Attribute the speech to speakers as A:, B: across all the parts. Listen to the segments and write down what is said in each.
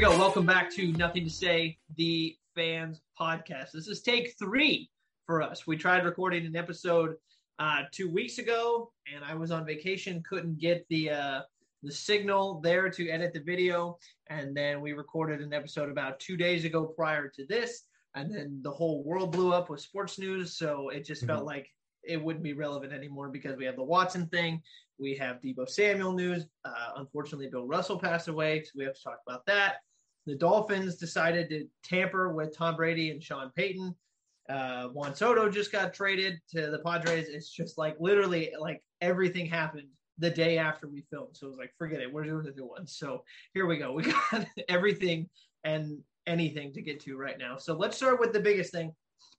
A: we go. Welcome back to Nothing to Say, the fans podcast. This is take three for us. We tried recording an episode uh, two weeks ago, and I was on vacation, couldn't get the uh, the signal there to edit the video, and then we recorded an episode about two days ago prior to this, and then the whole world blew up with sports news, so it just mm-hmm. felt like it wouldn't be relevant anymore because we have the Watson thing, we have Deebo Samuel news. Uh, unfortunately, Bill Russell passed away, so we have to talk about that. The Dolphins decided to tamper with Tom Brady and Sean Payton. Uh, Juan Soto just got traded to the Padres. It's just like literally like everything happened the day after we filmed. So it was like, forget it. We're doing the new one. So here we go. We got everything and anything to get to right now. So let's start with the biggest thing,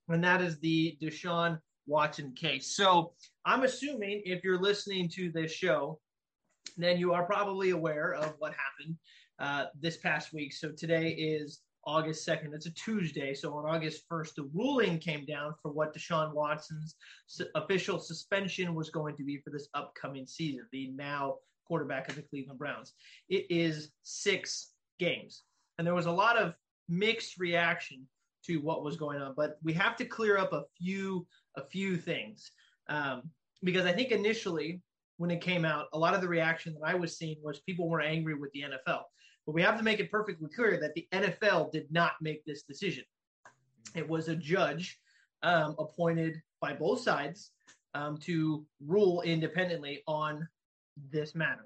A: and that is the Deshaun Watson case. So I'm assuming if you're listening to this show, then you are probably aware of what happened uh, this past week. So today is August 2nd. It's a Tuesday. So on August 1st, the ruling came down for what Deshaun Watson's official suspension was going to be for this upcoming season, the now quarterback of the Cleveland Browns. It is six games. And there was a lot of mixed reaction to what was going on, but we have to clear up a few a few things. Um, because I think initially when it came out, a lot of the reaction that I was seeing was people were angry with the NFL. But we have to make it perfectly clear that the NFL did not make this decision. It was a judge um, appointed by both sides um, to rule independently on this matter.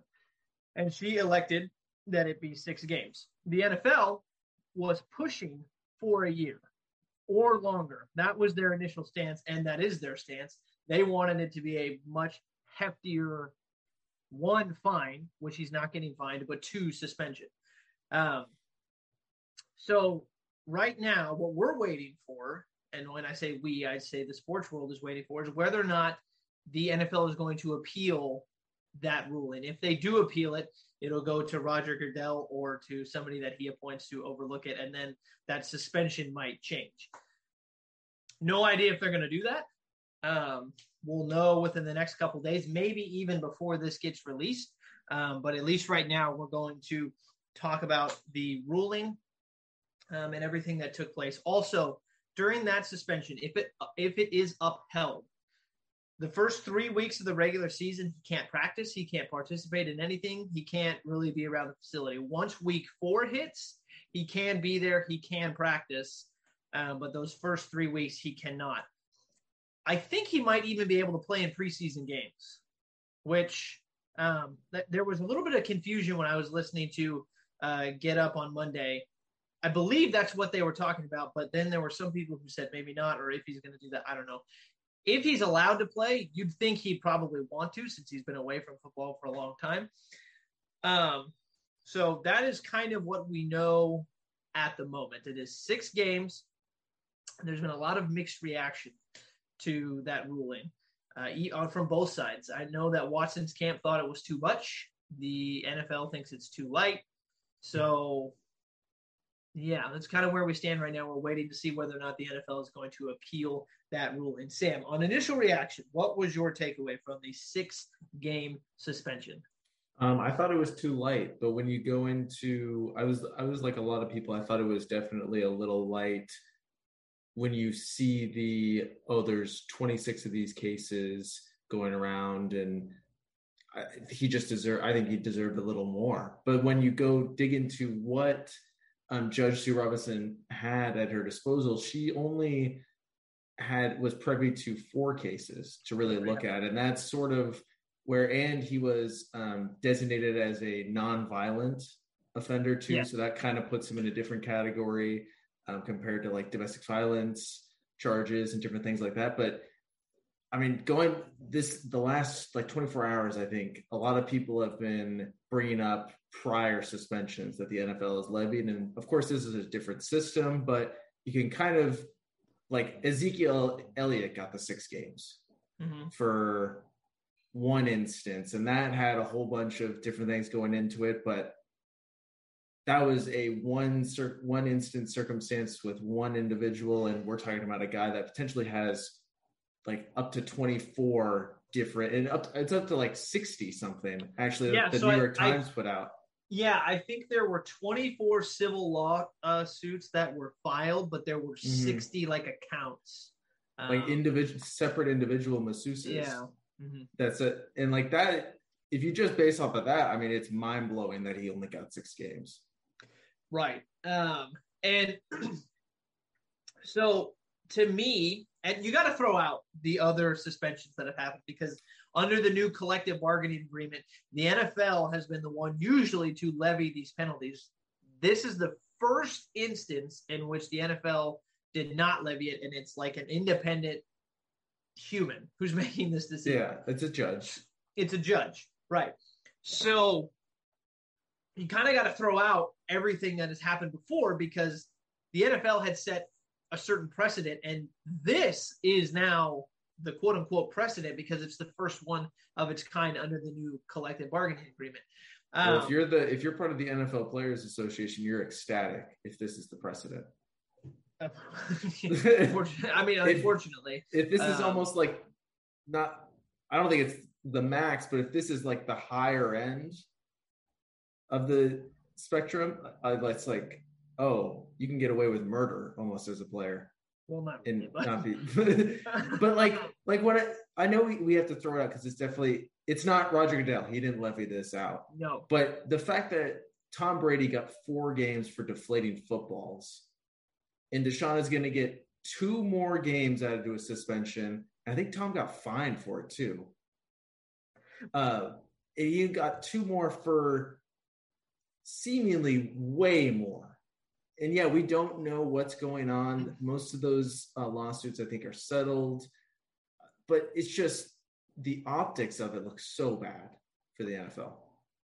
A: And she elected that it be six games. The NFL was pushing for a year or longer. That was their initial stance, and that is their stance. They wanted it to be a much heftier one fine, which he's not getting fined, but two suspension. Um, so right now, what we're waiting for, and when I say we, I say the sports world is waiting for, is whether or not the NFL is going to appeal that ruling. If they do appeal it, it'll go to Roger Goodell or to somebody that he appoints to overlook it, and then that suspension might change. No idea if they're going to do that. Um, we'll know within the next couple days, maybe even before this gets released. Um, but at least right now, we're going to talk about the ruling um, and everything that took place. Also, during that suspension, if it if it is upheld, the first three weeks of the regular season, he can't practice, he can't participate in anything, he can't really be around the facility. Once week four hits, he can be there, he can practice, um, but those first three weeks he cannot. I think he might even be able to play in preseason games, which um, th- there was a little bit of confusion when I was listening to uh, Get Up on Monday. I believe that's what they were talking about, but then there were some people who said maybe not, or if he's going to do that, I don't know if he's allowed to play, you'd think he'd probably want to since he's been away from football for a long time. Um, so that is kind of what we know at the moment. It is six games. There's been a lot of mixed reaction to that ruling uh, from both sides. I know that Watson's camp thought it was too much. The NFL thinks it's too light. So yeah, that's kind of where we stand right now. We're waiting to see whether or not the NFL is going to appeal that rule. ruling. Sam, on initial reaction, what was your takeaway from the six game suspension?
B: Um, I thought it was too light, but when you go into, I was, I was like a lot of people. I thought it was definitely a little light when you see the oh, there's 26 of these cases going around, and I, he just deserved. I think he deserved a little more. But when you go dig into what um, Judge Sue Robinson had at her disposal, she only had was privy to four cases to really look at, and that's sort of where and he was um, designated as a non-violent offender too, yeah. so that kind of puts him in a different category um, compared to like domestic violence charges and different things like that. But I mean, going this the last like 24 hours, I think a lot of people have been bringing up prior suspensions that the NFL has levied, and of course, this is a different system, but you can kind of like Ezekiel Elliott got the six games mm-hmm. for one instance, and that had a whole bunch of different things going into it, but that was a one one instance circumstance with one individual, and we're talking about a guy that potentially has like up to 24 different and up it's up to like 60 something actually yeah, the so new york I, times I, put out
A: Yeah, I think there were 24 civil law uh, suits that were filed, but there were
B: Mhm.
A: 60 like accounts.
B: like
A: Um,
B: individual separate individual masseuses.
A: Yeah. Mhm.
B: That's it. And like that, if you just base off of that, I mean, it's mind blowing that he only got six games.
A: Right. Um, and so to me, and you got to throw out the other suspensions that have happened because under the new collective bargaining agreement, the NFL has been the one usually to levy these penalties. This is the first instance in which the NFL did not levy it, and it's like an independent human who's making this decision
B: Yeah, it's a judge.
A: it's a judge, right? So you kind of got to throw out everything that has happened before because the NFL had set a certain precedent, and this is now the quote unquote precedent because it's the first one of its kind under the new collective bargaining agreement.
B: Well,
A: Um,
B: if you're the if you're part of the NFL Players Association, you're ecstatic if this is the precedent.
A: unfortunately- I mean, unfortunately,
B: If this is
A: Um,
B: almost like not, I don't think it's the max, but if this is like the higher end of the spectrum, uh, it's like, oh, you can get away with murder almost as a player
A: well, not
B: and
A: really, but,
B: not be. but like, like what I, I know we, we have to throw it out because it's definitely it's not Roger Goodell. He didn't levy this out.
A: no,
B: But the fact that Tom Brady got four games for deflating footballs, and Deshaun is going to get two more games added to a suspension. I think Tom got fined for it too. Uh, and you got two more for seemingly way more. And yeah, we don't know what's going on. Most of those uh, lawsuits, I think, are settled, but it's just the optics of it looks so bad for the NFL.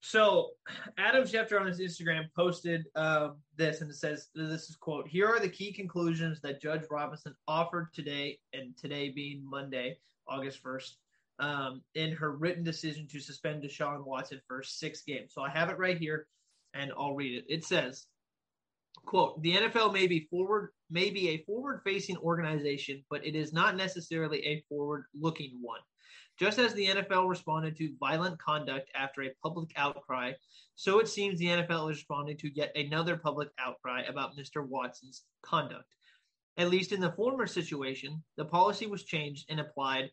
A: So Adam Schefter on his Instagram posted uh, this, and it says, "This is quote: Here are the key conclusions that Judge Robinson offered today, and today being Monday, August first, um, in her written decision to suspend Deshaun Watson for six games. So I have it right here, and I'll read it. It says." Quote the nfl may be forward may be a forward facing organization but it is not necessarily a forward looking one. Just as the nfl responded to violent conduct after a public outcry so it seems the nfl is responding to yet another public outcry about mr watson's conduct. At least in the former situation the policy was changed and applied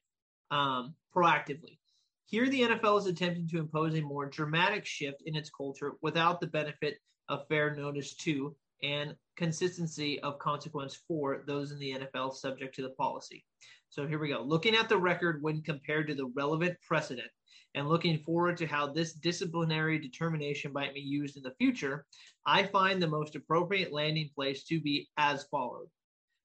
A: um, proactively. Here the nfl is attempting to impose a more dramatic shift in its culture without the benefit of fair notice to and consistency of consequence for those in the NFL subject to the policy. So here we go. Looking at the record when compared to the relevant precedent and looking forward to how this disciplinary determination might be used in the future, I find the most appropriate landing place to be as followed.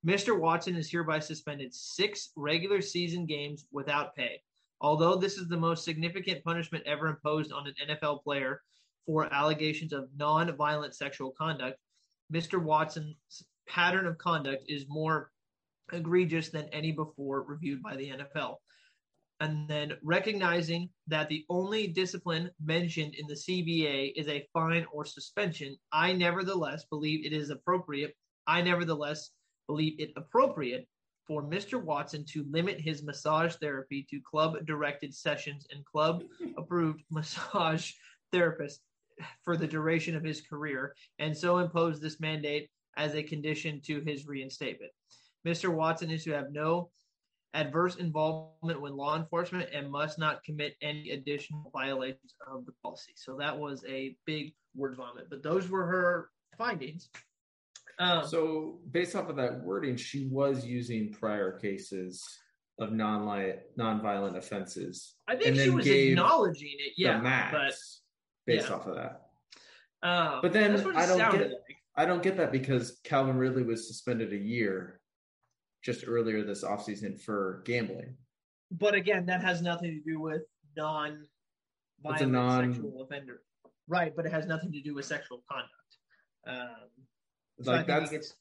A: Mr. Watson is hereby suspended six regular season games without pay. Although this is the most significant punishment ever imposed on an NFL player for allegations of non-violent sexual conduct, Mr. Watson's pattern of conduct is more egregious than any before reviewed by the NFL. And then recognizing that the only discipline mentioned in the CBA is a fine or suspension, I nevertheless believe it is appropriate. I nevertheless believe it appropriate for Mr. Watson to limit his massage therapy to club directed sessions and club approved massage therapists for the duration of his career and so impose this mandate as a condition to his reinstatement. Mr. Watson is to have no adverse involvement with law enforcement and must not commit any additional violations of the policy. So that was a big word vomit, but those were her findings. Um,
B: So, based off of that wording, she was using prior cases of non non-violent offenses.
A: I think she was
B: gave
A: acknowledging it, yeah,
B: max based
A: yeah.
B: off of that.
A: but um,
B: But then
A: that's what it
B: I don't get-
A: like.
B: I don't get that because Calvin Ridley was suspended a year just earlier this offseason for gambling.
A: But again, that has nothing to do with non violent
B: non...
A: sexual offender. Right, but it has nothing to do with sexual conduct. Um, so
B: Like that's,
A: gets...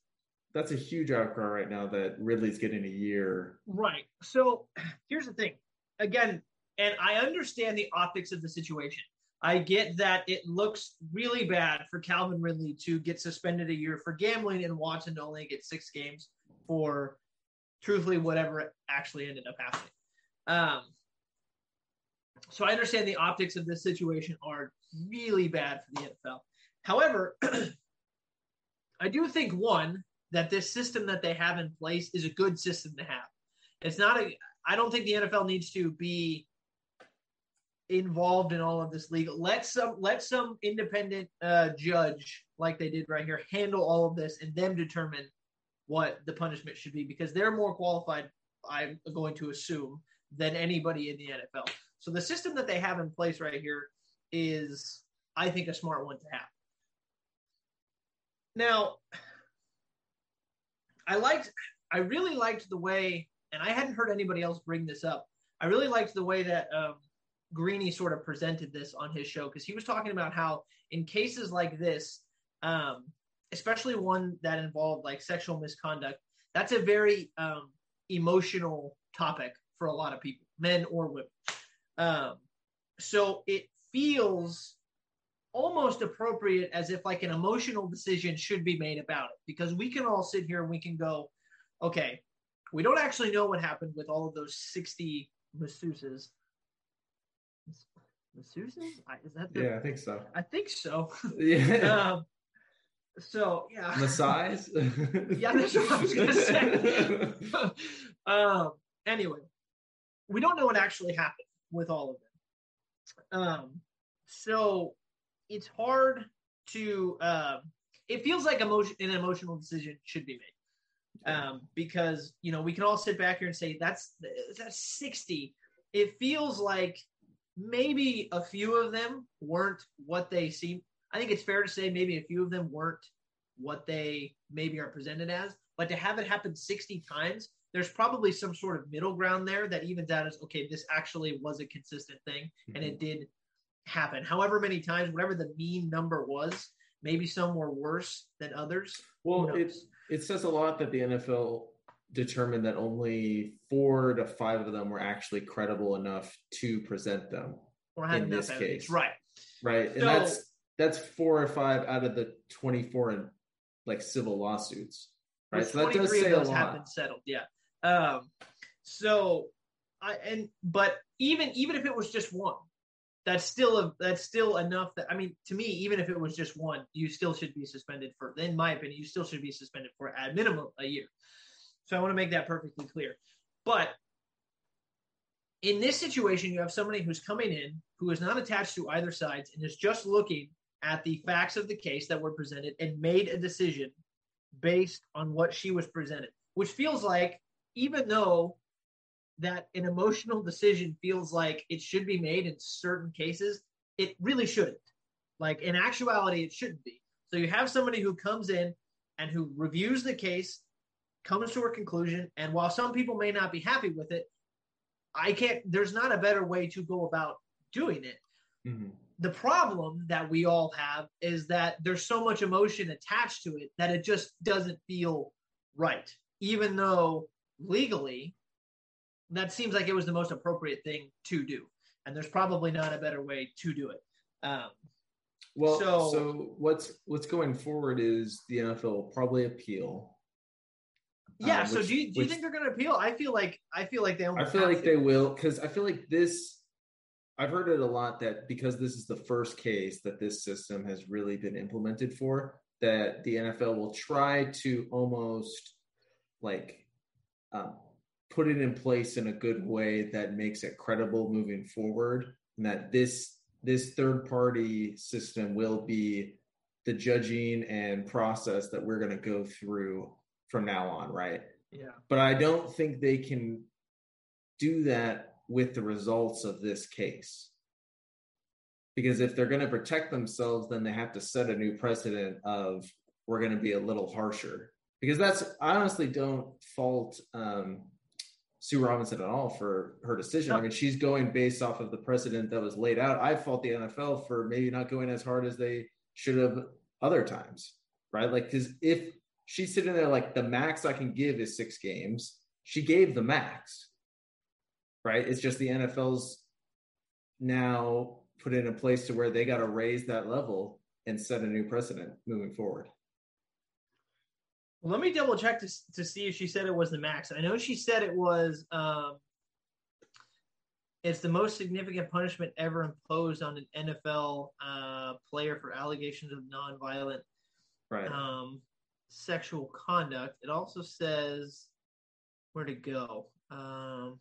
B: that's a huge outcry right now that Ridley's getting a year.
A: right. So here's the thing. Again, and I understand the optics of the situation. I get that it looks really bad for Calvin Ridley to get suspended a year for gambling and Watson to only get six games for truthfully whatever actually ended up happening. Um, So I understand the optics of this situation are really bad for the NFL. However, I do think one that this system that they have in place is a good system to have. It's not a I don't think the NFL needs to be involved in all of this legal. Let some let some independent uh, judge, like they did right here, handle all of this and then determine what the punishment should be because they're more qualified. I'm going to assume than anybody in the NFL. So the system that they have in place right here is, I think, a smart one to have. Now, I liked, I really liked the way, and I hadn't heard anybody else bring this up. I really liked the way that um, Greeny sort of presented this on his show because he was talking about how in cases like this, um, especially one that involved like sexual misconduct, that's a very um, emotional topic for a lot of people, men or women. Um, so it feels almost appropriate as if like an emotional decision should be made about it because we can all sit here and we can go, okay, we don't actually know what happened with all of those 60 masseuses masseuses? Is that
B: the, yeah? I think so.
A: I think so.
B: Yeah.
A: um, so yeah.
B: Massage.
A: yeah, that's what I was gonna say. um. Anyway, we don't know what actually happened with all of them. Um. So it's hard to. Uh, it feels like emotion an emotional decision should be made um, because you know we can all sit back here and say that's that's 60 it feels like maybe a few of them weren't what they seem. I think it's fair to say maybe a few of them weren't what they maybe are presented as. But to have it happen 60 times, there's probably some sort of middle ground there that evens out as okay, this actually was a consistent thing mm-hmm. and it did happen. However many times, whatever the mean number was, maybe some were worse than others.
B: Well, it it says a lot that the NFL determined that only four to five of them were actually credible enough to present them in this case.
A: Right.
B: Right. So, and that's that's four or five out of the 24 in like civil lawsuits. Right. So that does say a lot. Have been
A: settled. Yeah. Um, so I and but even even if it was just one, that's still a that's still enough that I mean to me even if it was just one, you still should be suspended for in my opinion, you still should be suspended for at minimum a year. So I want to make that perfectly clear. But in this situation, you have somebody who's coming in who is not attached to either sides and is just looking at the facts of the case that were presented and made a decision based on what she was presented, which feels like, even though that an emotional decision feels like it should be made in certain cases, it really shouldn't. Like in actuality, it shouldn't be. So you have somebody who comes in and who reviews the case comes to a conclusion. And while some people may not be happy with it, I can't, there's not a better way to go about doing it. Mm-hmm. The problem that we all have is that there's so much emotion attached to it that it just doesn't feel right, even though legally that seems like it was the most appropriate thing to do. And there's probably not a better way to do it. Um,
B: well, so, so what's what's going forward is the NFL will probably appeal
A: yeah. Um, so do you, do you think they're going to appeal? I feel like I feel like they.
B: I feel like to. they will because I feel like this. I've heard it a lot that because this is the first case that this system has really been implemented for, that the NFL will try to almost like um, put it in place in a good way that makes it credible moving forward, and that this this third party system will be the judging and process that we're going to go through from now on, right?
A: Yeah.
B: But I don't think they can do that with the results of this case. Because if they're going to protect themselves, then they have to set a new precedent of we're going to be a little harsher. Because that's, I honestly don't fault um, Sue Robinson at all for her decision. I mean, she's going based off of the precedent that was laid out. I fault the NFL for maybe not going as hard as they should have other times, right? Like, because if she's sitting there like the max I can give is six games. She gave the max, right? It's just the NFL's now put in a place to where they got to raise that level and set a new precedent moving forward.
A: Well, let me double check to, to see if she said it was the max. I know she said it was. Um, it's the most significant punishment ever imposed on an NFL uh, player for allegations of nonviolent
B: Right.
A: um, sexual conduct. It also says where to go. Um,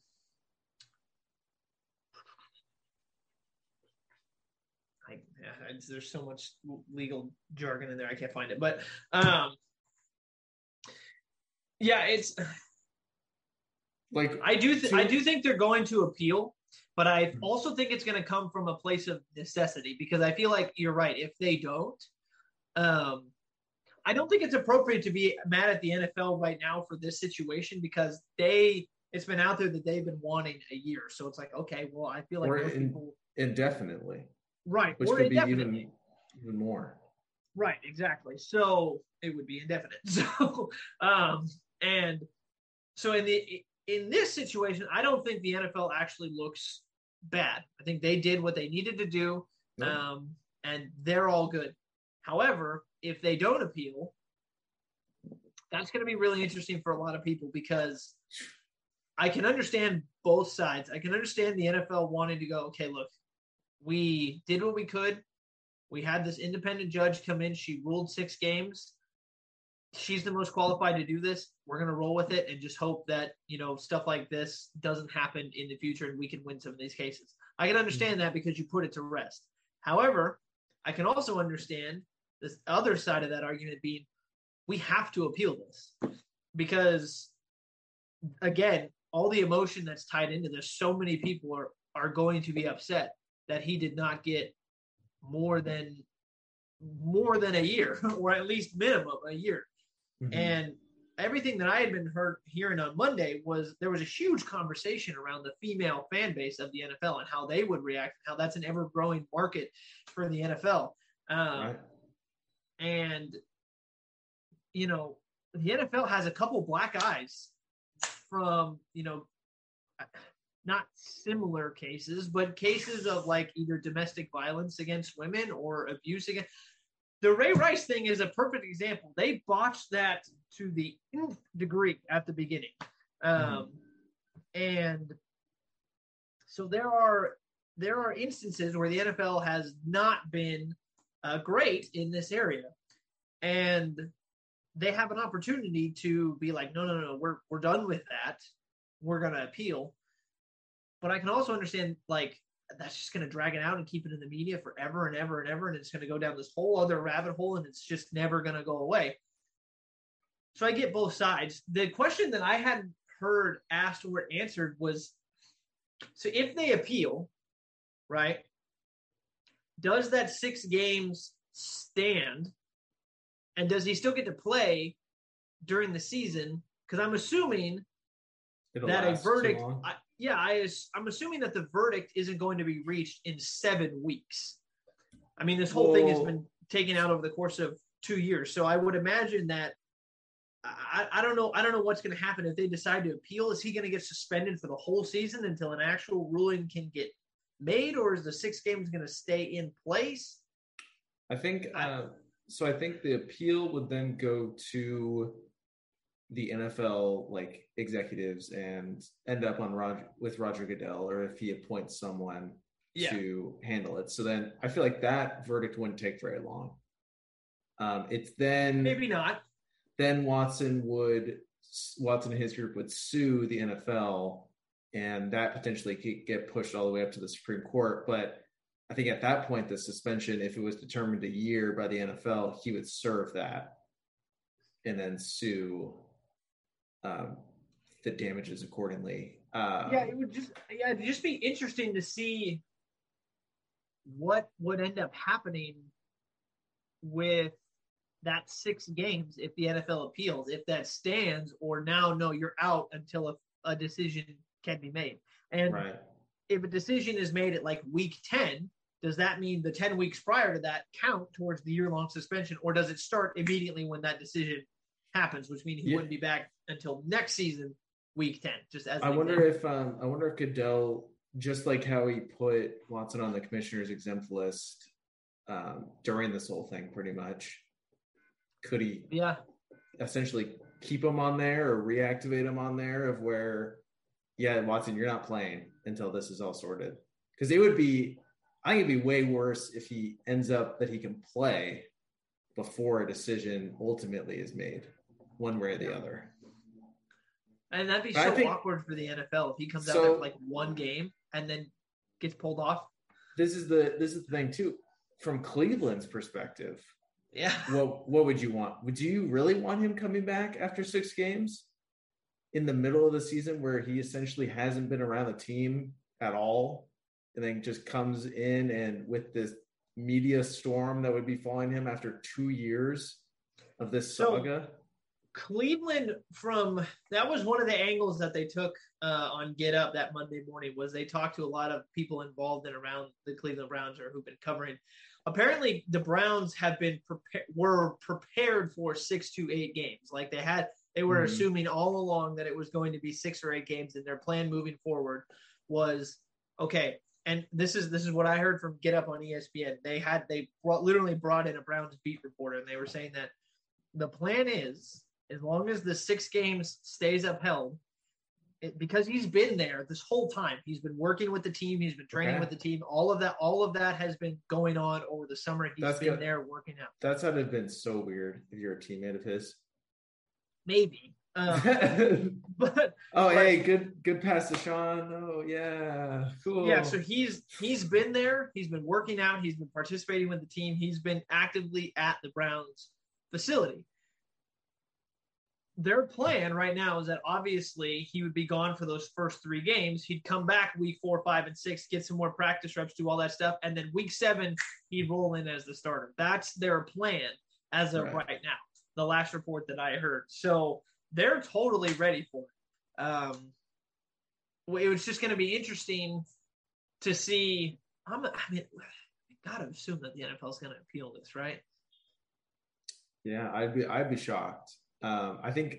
A: I, it's- there's so much legal jargon in there, I can't find it. But um, yeah, it's.
B: like
A: I do. Th- I do think they're going to appeal, but I also think it's going to come from a place of necessity because I feel like you're right. If they don't, um, I don't think it's appropriate to be mad at the NFL right now for this situation because they. It's been out there that they've been wanting a year, so it's like okay, well, I feel like
B: in-
A: people,
B: indefinitely,
A: right,
B: which could be even even more.
A: Right, exactly. So it would be indefinite. So um and so in the in this situation, I don't think the NFL actually looks bad. I think they did what they needed to do.
B: No.
A: Um and they're all good. However, if they don't appeal, that's going to be really interesting for a lot of people because I can understand both sides. I can understand the NFL wanting to go, okay, look, we did what we could. We had this independent judge come in. She ruled six games. She's the most qualified to do this. We're going to roll with it and just hope that, you know, stuff like this doesn't happen in the future and we can win some of these cases. I can understand mm-hmm. that because you put it to rest. However, I can also understand this other side of that argument being we have to appeal this because again, all the emotion that's tied into this, so many people are are going to be upset that he did not get more than more than a year or at least minimum a year.
B: Mhm.
A: And everything that I had been heard hearing on Monday was there was a huge conversation around the female fan base of the NFL and how they would react, how that's an ever growing market for the NFL. Um,
B: right.
A: And you know the NFL has a couple black eyes from you know not similar cases but cases of like either domestic violence against women or abuse against the Ray Rice thing is a perfect example. They botched that to the nth degree at the beginning. Um, and so there are there are instances where the NFL has not been uh, great in this area, and they have an opportunity to be like, no, no, no, we're we're done with that. We're gonna appeal. But I can also understand like that's just gonna drag it out and keep it in the media forever and ever and ever, and it's gonna go down this whole other rabbit hole, and it's just never gonna go away. So I get both sides. The question that I hadn't heard asked or answered was so if they appeal, right? Does that six games stand? And does he still get to play during the season? Because I'm assuming
B: It'll
A: that a verdict. I, yeah, I, I'm assuming that the verdict isn't going to be reached in seven weeks. I mean, this whole thing has been taken out over the course of two years. So I would imagine that I, I don't know. I don't know what's going to happen if they decide to appeal. Is he going to get suspended for the whole season until an actual ruling can get made, or is the six games going to stay in place?
B: I think uh, so. I think the appeal would then go to the NFL like executives and end up on Roger with Roger Goodell, or if he appoints someone
A: Yeah.
B: to handle it. So then I feel like that verdict wouldn't take very long. Um, it's then
A: Maybe not.
B: then Watson would Watson and his group would sue the NFL, and that potentially could get pushed all the way up to the Supreme Court. But I think at that point, the suspension, if it was determined a year by the NFL, he would serve that and then sue um, the damages accordingly. Uh,
A: yeah, it would just yeah, it'd just be interesting to see what would end up happening with that six games if the NFL appeals, if that stands, or now no, you're out until a, a decision can be made. And
B: right.
A: if a decision is made at like week 10, does that mean the 10 weeks prior to that count towards the year long suspension, or does it start immediately when that decision happens, which means he
B: Yeah.
A: wouldn't be back until next season, week 10? Just as
B: I wonder
A: example.
B: if um, I wonder if Goodell, just like how he put Watson on the commissioner's exempt list um, during this whole thing, pretty much, could he
A: yeah.
B: essentially keep him on there or reactivate him on there of where yeah, Watson, you're not playing until this is all sorted. Because it would be, I think it'd be way worse if he ends up that he can play before a decision ultimately is made, one way or the other.
A: And that'd be
B: I
A: so
B: think-
A: awkward for the NFL if he comes out
B: So-
A: for like one game and then gets pulled off.
B: This is the this is the thing too. From Cleveland's perspective,
A: Yeah.
B: what what would you want? Would you really want him coming back after six games in the middle of the season where he essentially hasn't been around the team at all, and then just comes in and with this media storm that would be following him after two years of this
A: So-
B: saga?
A: Cleveland from that was one of the angles that they took uh, on Get Up that Monday morning was they talked to a lot of people involved and around the Cleveland Browns or who've been covering. Apparently, the Browns have been prepared were prepared for six to eight games. Like they had, they were
B: Mhm.
A: assuming all along that it was going to be six or eight games, and their plan moving forward was okay. And this is this is what I heard from Get Up on ESPN. They had they brought, literally brought in a Browns beat reporter, and they were saying that the plan is as long as the six games stays upheld, it, because he's been there this whole time. He's been working with the team. He's been training
B: Okay.
A: with the team. All of that, all of that has been going on over the summer. He's
B: That's
A: been
B: good.
A: there working out.
B: That's had to have been so weird if you're a teammate of his.
A: Maybe, uh, but
B: oh,
A: But-
B: hey, good good pass to Sean. Oh, yeah, cool.
A: yeah. So he's he's been there. He's been working out. He's been participating with the team. He's been actively at the Browns facility. Their plan right now is that obviously he would be gone for those first three games. He'd come back week four, five, and six, get some more practice reps, do all that stuff, and then week seven he'd roll in as the starter. That's their plan as of
B: Right.
A: right, now. The last report that I heard, so they're totally ready for it. Um, it was just going to be interesting to see. I'm, I mean, I gotta assume that the NFL is going to appeal this, right?
B: Yeah, I'd be I'd be shocked. Um, I think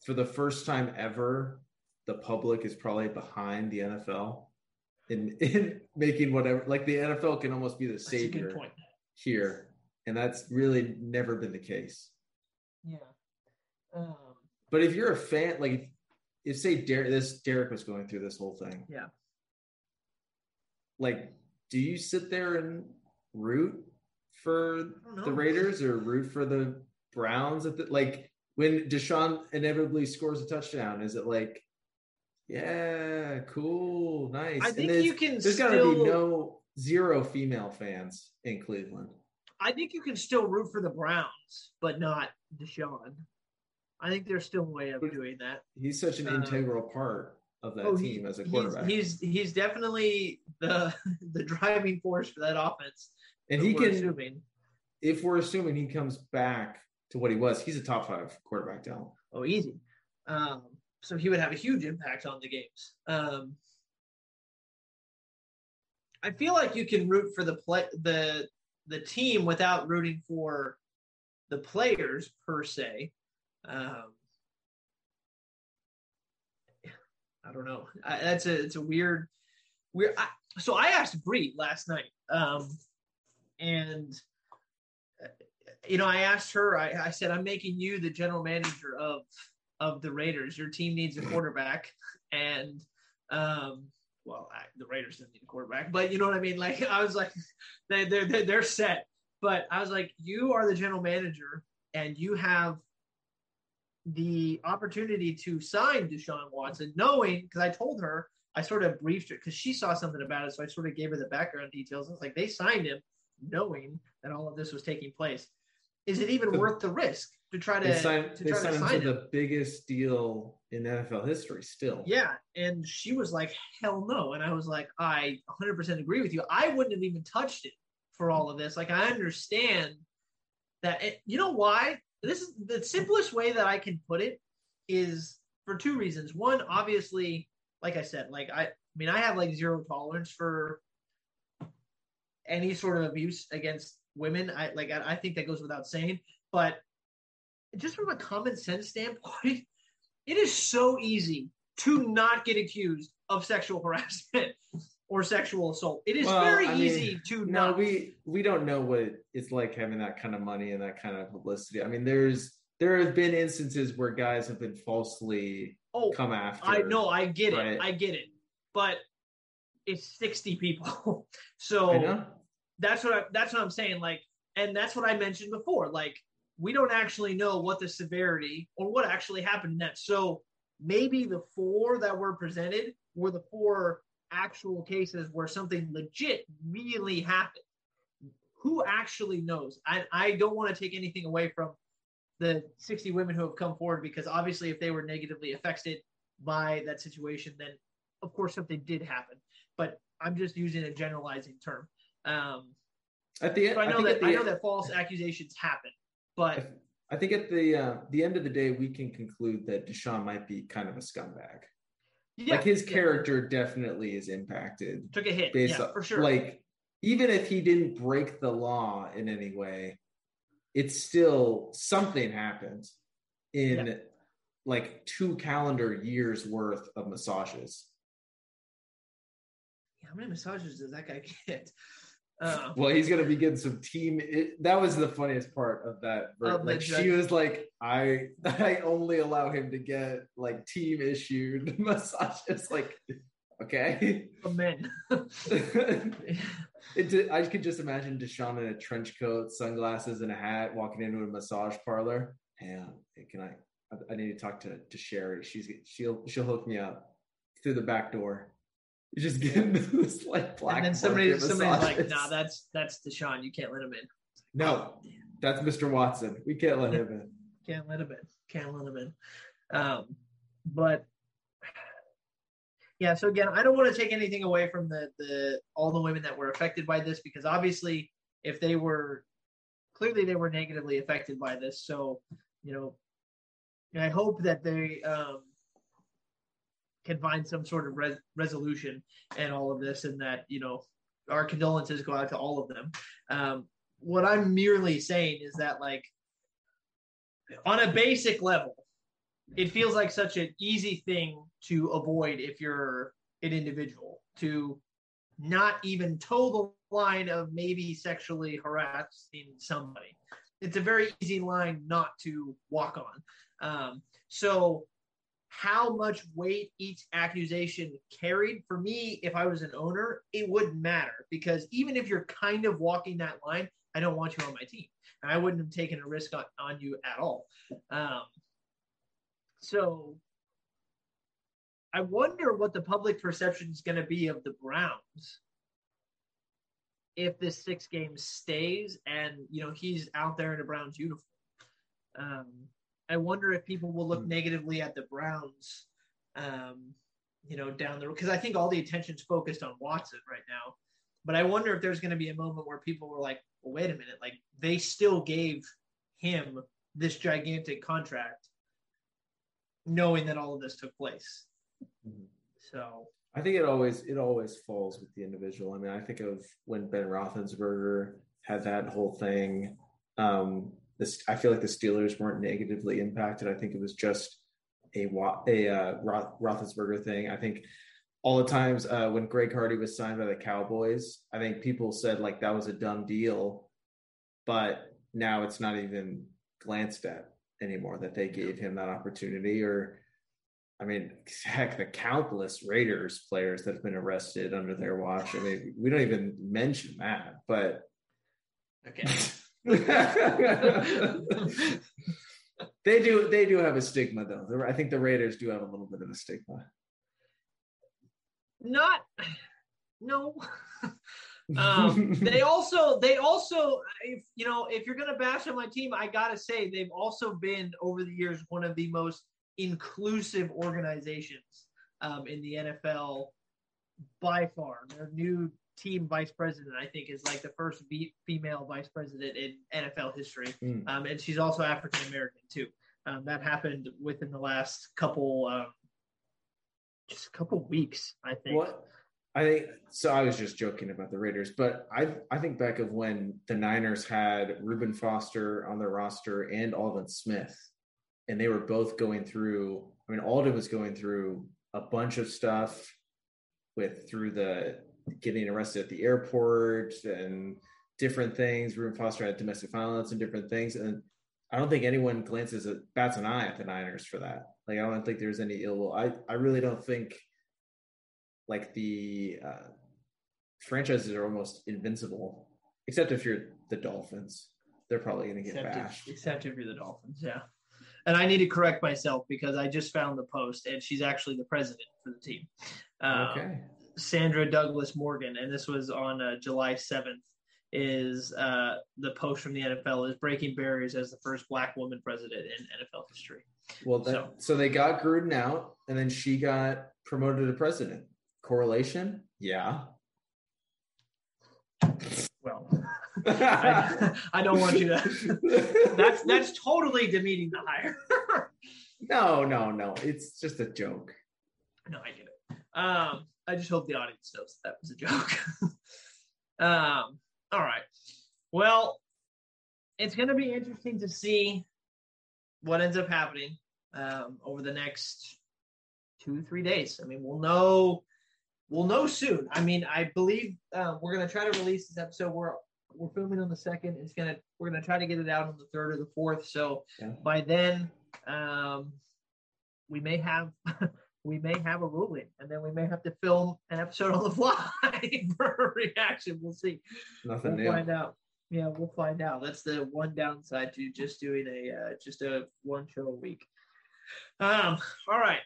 B: for the first time ever, the public is probably behind the NFL in in making whatever. Like the NFL can almost be the
A: That's a good
B: savior
A: point.
B: here, and that's really never been the case.
A: Yeah. Um,
B: But if you're a fan, like if, if say Derek, this Derek was going through this whole thing,
A: Yeah.
B: Like, do you sit there and root for the Raiders or root for the Browns? At the like when Deshaun inevitably scores a touchdown, is it like, yeah, cool, nice?
A: I think
B: there's-
A: you can
B: There's got to be no zero female fans in Cleveland.
A: I think you can still root for the Browns, but not Deshaun. I think there's still a way of doing that.
B: He's such an
A: Um,
B: integral part of that
A: Oh, he-
B: team as a quarterback,
A: he's he's definitely the the driving force for that offense.
B: and he can.
A: assuming.
B: If we're assuming he comes back to what he was, he's a top five quarterback talent.
A: Oh, easy. Um, so he would have a huge impact on the games. Um, I feel like you can root for the play the the team without rooting for the players per se. Um, I don't know. I, that's a it's a weird weird. I, so I asked Bree last night, um, and uh, you know I asked her. I, I said I'm making you the general manager of of the Raiders. Your team needs a quarterback, and um, well, I, the Raiders didn't need a quarterback, but you know what I mean. Like I was like, they they're they're, they're set. But I was like, you are the general manager, and you have the opportunity to sign Deshaun Watson, knowing because I told her I sort of briefed her because she saw something about it, so I sort of gave her the background details. It's like they signed him knowing that all of this was taking place. Is it even worth the risk to try to
B: They signed,
A: to
B: they signed
A: to
B: him
A: sign
B: to the biggest deal in NFL history still.
A: Yeah, and she was like, "Hell no!" And I was like, "I 100% agree with you. I wouldn't have even touched it for all of this. Like, I understand that. It, you know why? This is the simplest way that I can put it is for two reasons. One, obviously, like I said, like I, I mean, I have like zero tolerance for any sort of abuse against women. I like, I, I think that goes without saying. But just from a common sense standpoint, it is so easy to not get accused of sexual harassment or sexual assault. It is
B: Well,
A: very
B: I mean,
A: easy to
B: No,
A: not.
B: we we don't know what it's like having that kind of money and that kind of publicity. I mean, there's there have been instances where guys have been falsely
A: Oh,
B: come after.
A: I know, I get it, I get it, but it's sixty people, so that's what I, that's what I'm saying. Like, and that's what I mentioned before. Like, we don't actually know what the severity or what actually happened next. So maybe the four that were presented were the four actual cases where something legit really happened. Who actually knows? I I don't want to take anything away from the 60 women who have come forward because obviously if they were negatively affected by that situation, then of course something did happen. But I'm just using a generalizing term. Um,
B: At the end,
A: I know
B: think
A: that I know
B: end-
A: that false accusations happen, but
B: I think at the uh, the end of the day, we can conclude that Deshaun might be kind of a scumbag.
A: yeah,
B: like his
A: yeah,
B: character definitely is impacted
A: took a hit.
B: based
A: Yeah,
B: on
A: for sure.
B: Like even if he didn't break the law in any way, it's still something happened in
A: Yeah.
B: like two calendar years worth of massages.
A: Yeah, how many massages does that guy get? Uh,
B: Well, he's gonna be getting some team. It, that was the funniest part of that.
A: Of
B: like she was like, "I I only allow him to get like team issued massages." Like, okay.
A: men.
B: it I could just imagine Deshaun in a trench coat, sunglasses, and a hat, walking into a massage parlor. Hey, can I? I- I need to talk to to Sherry. She's she'll she'll hook me up through the back door. You just get into this like black.
A: and then somebody somebody's like. "Nah, that's that's Deshaun. You can't let him in.
B: no, that's Mr. Watson. We can't let him in.
A: Can't let him in. Can't let him in." Um, but yeah, so again, I don't want to take anything away from the the all the women that were affected by this because obviously, if they were clearly they were negatively affected by this, so you know, I hope that they um, can find some sort of res- resolution and all of this, and that you know our condolences go out to all of them. Um, what I'm merely saying is that like on a basic level, it feels like such an easy thing to avoid if you're an individual to not even toe the line of maybe sexually harassing somebody. It's a very easy line not to walk on. Um, so, how much weight each accusation carried for me, if I was an owner, it wouldn't matter because even if you're kind of walking that line, I don't want you on my team. And I wouldn't have taken a risk on, on you at all. Um, so I wonder what the public perception is going to be of the Browns if this six game stays and you know he's out there in a Browns uniform. Um, I wonder if people will look
B: Hmm.
A: negatively at the Browns, um, you know, down the road because I think all the attention's focused on Watson right now. But I wonder if there's going to be a moment where people were like, well, "Wait a minute! Like they still gave him this gigantic contract, knowing that all of this took place."
B: Mhm.
A: So
B: I think it always it always falls with the individual. I mean, I think of when Ben Roethlisberger had that whole thing. Um, this I feel like the Steelers weren't negatively impacted. I think it was just a a uh, Roethlisberger thing. I think all the times uh, when Greg Hardy was signed by the Cowboys, I think people said like that was a dumb deal, but now it's not even glanced at anymore that they gave him that opportunity or I mean, heck, the countless Raiders players that have been arrested under their watch. I mean, we don't even mention that, but
A: okay,
B: they do they do have a stigma though. I think the Raiders do have a little bit of a stigma.
A: not no. um, they also they also if you know if you're gonna bash on my team, I gotta say they've also been over the years one of the most inclusive organizations um, in the NFL by far. Their new team vice president, I think, is like the first be- female vice president in NFL history,
B: Mm.
A: um, and she's also African American too. Um, that happened within the last couple, um, just a couple weeks, I think.
B: What I think so. I was just joking about the Raiders, but I I think back of when the Niners had Reuben Foster on their roster and Aldon Smith, and they were both going through. I mean, Aldon was going through a bunch of stuff with through the getting arrested at the airport and different things. Reuben Foster had domestic violence and different things, and I don't think anyone glances at bats an eye at the Niners for that. Like I don't think there's any ill will. I I really don't think like the uh, franchises are almost invincible, except if you're the Dolphins. They're probably going to get
A: except
B: bashed.
A: If, except if you're the Dolphins, yeah. And I need to correct myself because I just found the post, and she's actually the president for the team. Um,
B: okay.
A: Sandra Douglas Morgan, and this was on uh, July 7th. Is uh, the post from the NFL is breaking barriers as the first black woman president in NFL history.
B: Well, that, so, so they got Gruden out, and then she got promoted to president. Correlation? Yeah.
A: Well, I, I, don't want you to. That's that's totally demeaning the hire.
B: no, no, no. It's just a joke.
A: No, I get it. Um, I just hope the audience knows that, that was a joke. um, all right. Well, it's going to be interesting to see what ends up happening um, over the next two, three days. I mean, we'll know. We'll know soon. I mean, I believe uh, we're going to try to release this episode. We're we're filming on the second. It's gonna we're gonna try to get it out on the third or the fourth. So yeah. by then, um, we may have we may have a ruling, and then we may have to film an episode on the fly for a reaction. We'll see.
B: Nothing
A: we'll
B: new.
A: Find out. Yeah, we'll find out. That's the one downside to just doing a uh, just a one show a week. Um. All right.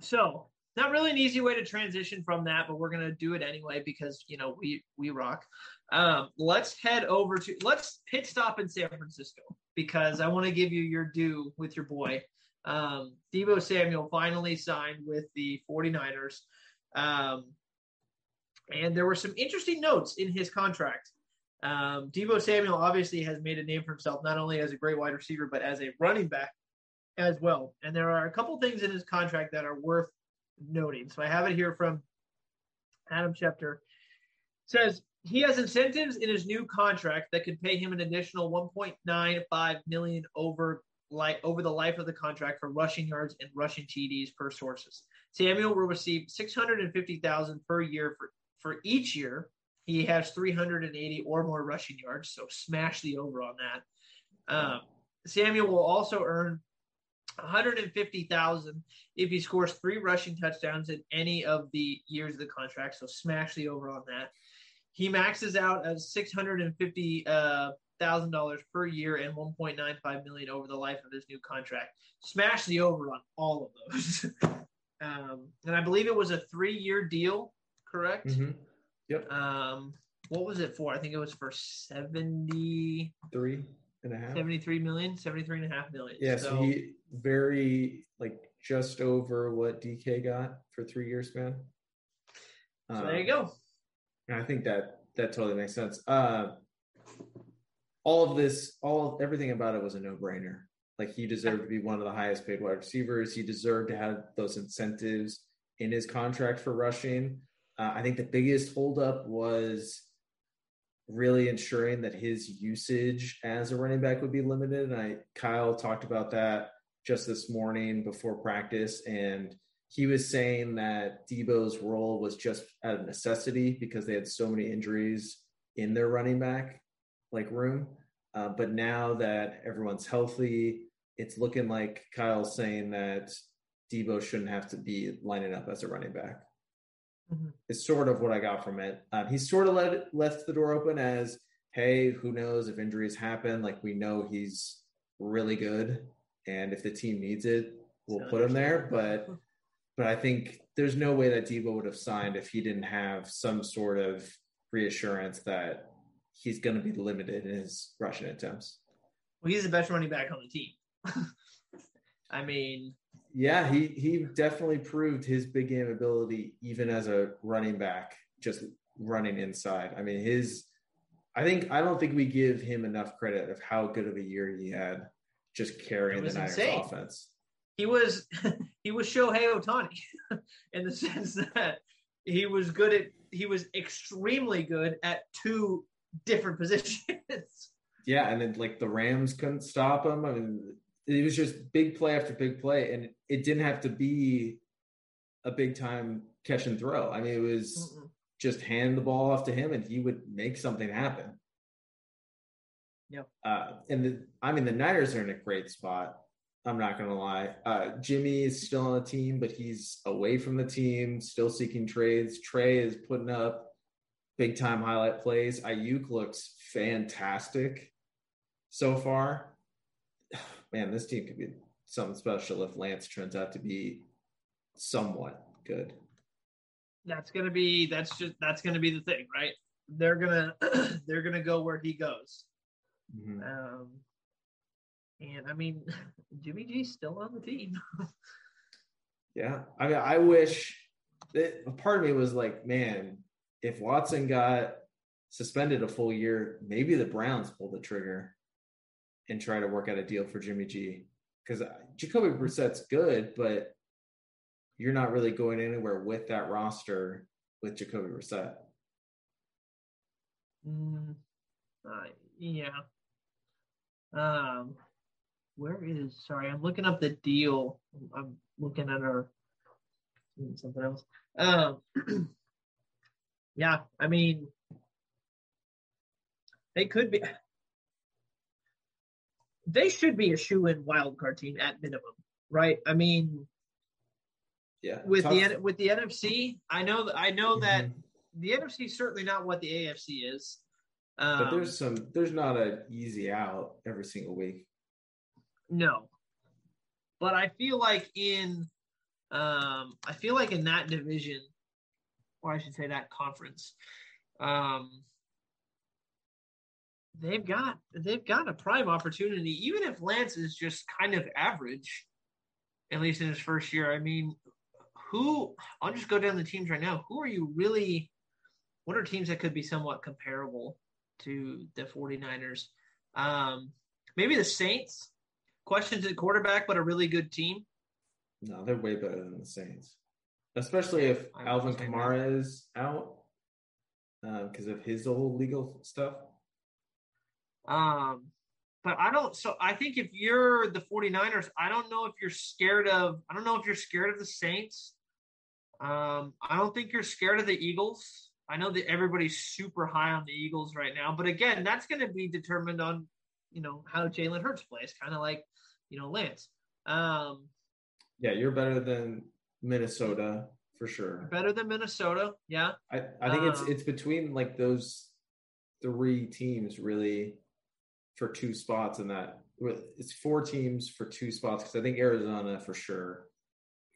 A: So not really an easy way to transition from that, but we're gonna do it anyway because you know we we rock. Um, let's head over to let's pit stop in San Francisco because I want to give you your due with your boy. Um, Deebo Samuel finally signed with the 49ers. Um, and there were some interesting notes in his contract. Um, Deebo Samuel obviously has made a name for himself, not only as a great wide receiver, but as a running back as well. And there are a couple things in his contract that are worth noting. So I have it here from Adam Schefter. Says he has incentives in his new contract that could pay him an additional 1.95 million over like over the life of the contract for rushing yards and rushing TDs per sources. Samuel will receive 650,000 per year for for each year. He has 380 or more rushing yards, so smash the over on that. Um, Samuel will also earn 150,000 if he scores three rushing touchdowns in any of the years of the contract. So smash the over on that. He maxes out as 650 uh, thousand dollars per year and 1.95 million over the life of his new contract. Smash the over on all of those. um, and I believe it was a three-year deal, correct?
B: Mm-hmm. Yep.
A: Um, what was it for? I think it was for 73
B: and a half.
A: 73 million, 73 and a half million.
B: Yeah, so, so he very like just over what DK got for three years, man.
A: So um, there you go.
B: I think that that totally makes sense. Uh, all of this, all everything about it was a no brainer. Like he deserved to be one of the highest paid wide receivers. He deserved to have those incentives in his contract for rushing. Uh, I think the biggest holdup was really ensuring that his usage as a running back would be limited. And I Kyle talked about that just this morning before practice, and he was saying that Deebo's role was just out of necessity because they had so many injuries in their running back like room. Uh, but now that everyone's healthy, it's looking like Kyle's saying that Deebo shouldn't have to be lining up as a running back. Mm-hmm. It's sort of what I got from it. Um, he sort of let left the door open as, hey, who knows if injuries happen? Like we know he's really good, and if the team needs it, we'll put him there. But but I think there's no way that Deebo would have signed if he didn't have some sort of reassurance that he's going to be limited in his rushing attempts.
A: Well, he's the best running back on the team. I mean,
B: yeah, he he definitely proved his big game ability even as a running back, just running inside. I mean, his I think I don't think we give him enough credit of how good of a year he had just carrying the Niners insane. offense.
A: He was he was Shohei Ohtani in the sense that he was good at he was extremely good at two different positions.
B: Yeah, and then like the Rams couldn't stop him. I mean, it was just big play after big play, and it didn't have to be a big time catch and throw. I mean, it was Mm-mm. just hand the ball off to him, and he would make something happen.
A: Yeah.
B: Uh, and the, I mean, the Niners are in a great spot. I'm not going to lie. Uh, Jimmy is still on the team, but he's away from the team, still seeking trades. Trey is putting up big time highlight plays. Aiyuk looks fantastic so far. Man, this team could be something special if Lance turns out to be somewhat good.
A: That's gonna be that's just that's gonna be the thing, right? They're gonna they're gonna go where he goes.
B: Mhm.
A: Um, and I mean, Jimmy G's still on the team.
B: Yeah. I mean, I wish that part of me was like, man, if Watson got suspended a full year, maybe the Browns pull the trigger and try to work out a deal for Jimmy G. Because Jacoby Brissett's good, but you're not really going anywhere with that roster with Jacoby Brissett.
A: Mm, uh, yeah. Um, where is? Sorry, I'm looking up the deal. I'm looking at our something else. Um, yeah. I mean, they could be. They should be a shoe in wild card team at minimum, right? I mean,
B: Yeah.
A: with
B: Tough.
A: the with the NFC, I know that I know that
B: Mhm.
A: the NFC is certainly not what the AFC is.
B: But
A: Um,
B: there's some there's not an easy out every single week.
A: No. But I feel like in um I feel like in that division, or I should say that conference, um they've got they've got a prime opportunity, even if Lance is just kind of average, at least in his first year. I mean, who I'll just go down the teams right now. Who are you really what are teams that could be somewhat comparable to the 49ers? Um maybe the Saints questions at quarterback, but a really good team.
B: No, they're way better than the Saints, especially if
A: I would
B: Alvin. Kamara is out because of his whole legal stuff.
A: Um, but I don't. So I think if you're the 49ers, I don't know if you're scared of. I don't know if you're scared of the Saints. Um, I don't think you're scared of the Eagles. I know that everybody's super high on the Eagles right now, but again, that's going to be determined on you know how Jalen Hurts plays, kind of like you know Lance. Um,
B: Yeah, you're better than Minnesota for sure.
A: better than Minnesota, yeah.
B: I, I think it's
A: Um,
B: it's between like those three teams really for two spots in that it's four teams for two spots because I think Arizona for sure,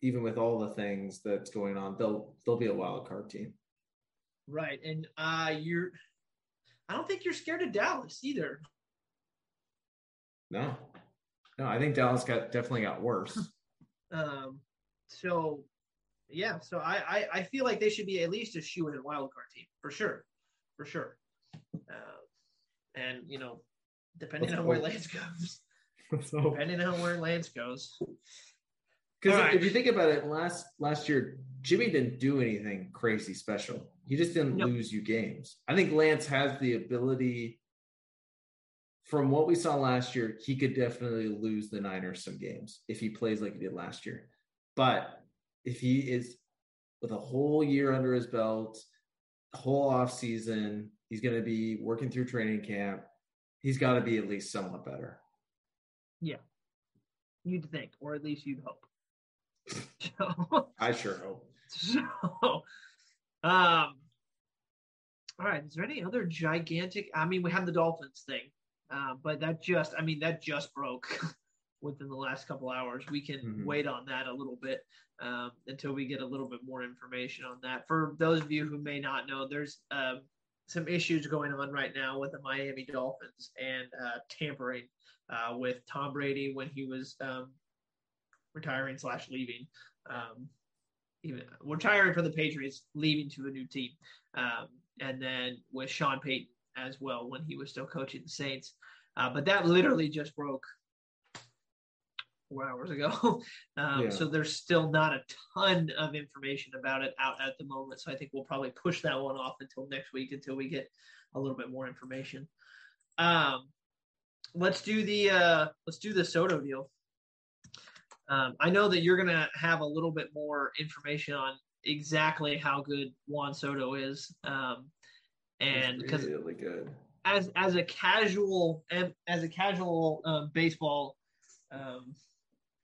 B: even with all the things that's going on, they'll they'll be a wild card team.
A: Right. And uh you're I don't think you're scared of Dallas either.
B: No, no, I think Dallas got definitely got worse.
A: Um so yeah, so I I, I feel like they should be at least a shoe in a wild card team for sure. For sure. Uh, and you know, depending
B: Let's
A: on where. Lance goes.
B: so
A: Depending on where Lance goes.
B: Because
A: All right.
B: if you think about it, last last year Jimmy didn't do anything crazy special. He just didn't
A: No.
B: lose you games. I think Lance has the ability. From what we saw last year, he could definitely lose the Niners some games if he plays like he did last year. But if he is with a whole year under his belt, whole off season, he's going to be working through training camp. He's got to be at least somewhat better.
A: Yeah, you'd think, or at least you'd hope. So
B: I sure hope.
A: So, um, all right. Is there any other gigantic? I mean, we have the Dolphins thing, uh, but that just, I mean, that just broke within the last couple hours. We can
B: Mhm.
A: wait on that a little bit um, until we get a little bit more information on that. For those of you who may not know, there's um, some issues going on right now with the Miami Dolphins and uh, tampering uh, with Tom Brady when he was um, retiring slash leaving. Um, even retiring from the Patriots, leaving to a new team, um, and then with Sean Payton as well when he was still coaching the Saints. Uh, but that literally just broke four hours ago. um,
B: Yeah.
A: So there's still not a ton of information about it out at the moment. So I think we'll probably push that one off until next week until we get a little bit more information. Um, let's do the uh, let's do the Soto deal. Um, I know that you're gonna have a little bit more information on exactly how good Juan Soto is, um, and because
B: really good.
A: as as a casual as a casual um, baseball um,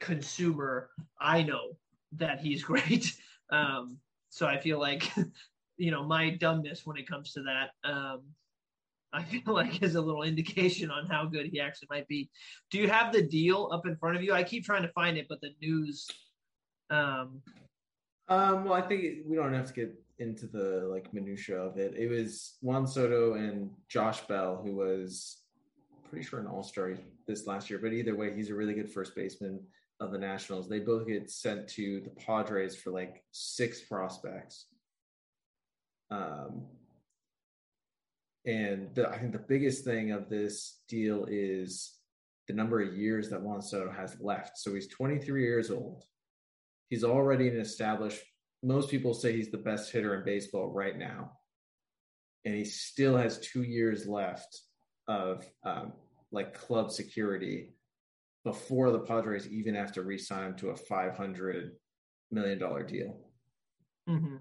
A: consumer, I know that he's great. Um, so I feel like, you know, my dumbness when it comes to that, um, I feel like is a little indication on how good he actually might be. Do you have the deal up in front of you? I keep trying to find it, but the news.
B: Um, um well, I think we don't have to get into the like minutia of it. It was Juan Soto and Josh Bell, who was pretty sure an All Star this last year. But either way, he's a really good first baseman of the Nationals. They both get sent to the Padres for like six prospects. Um, and the, I think the biggest thing of this deal is the number of years that Juan Soto has left. So he's 23 years old. He's already an established most people say he's the best hitter in baseball right now, and he still has two years left of um, like club security before the Padres even have to re-sign him to a five hundred million dollar deal. Mm-hmm.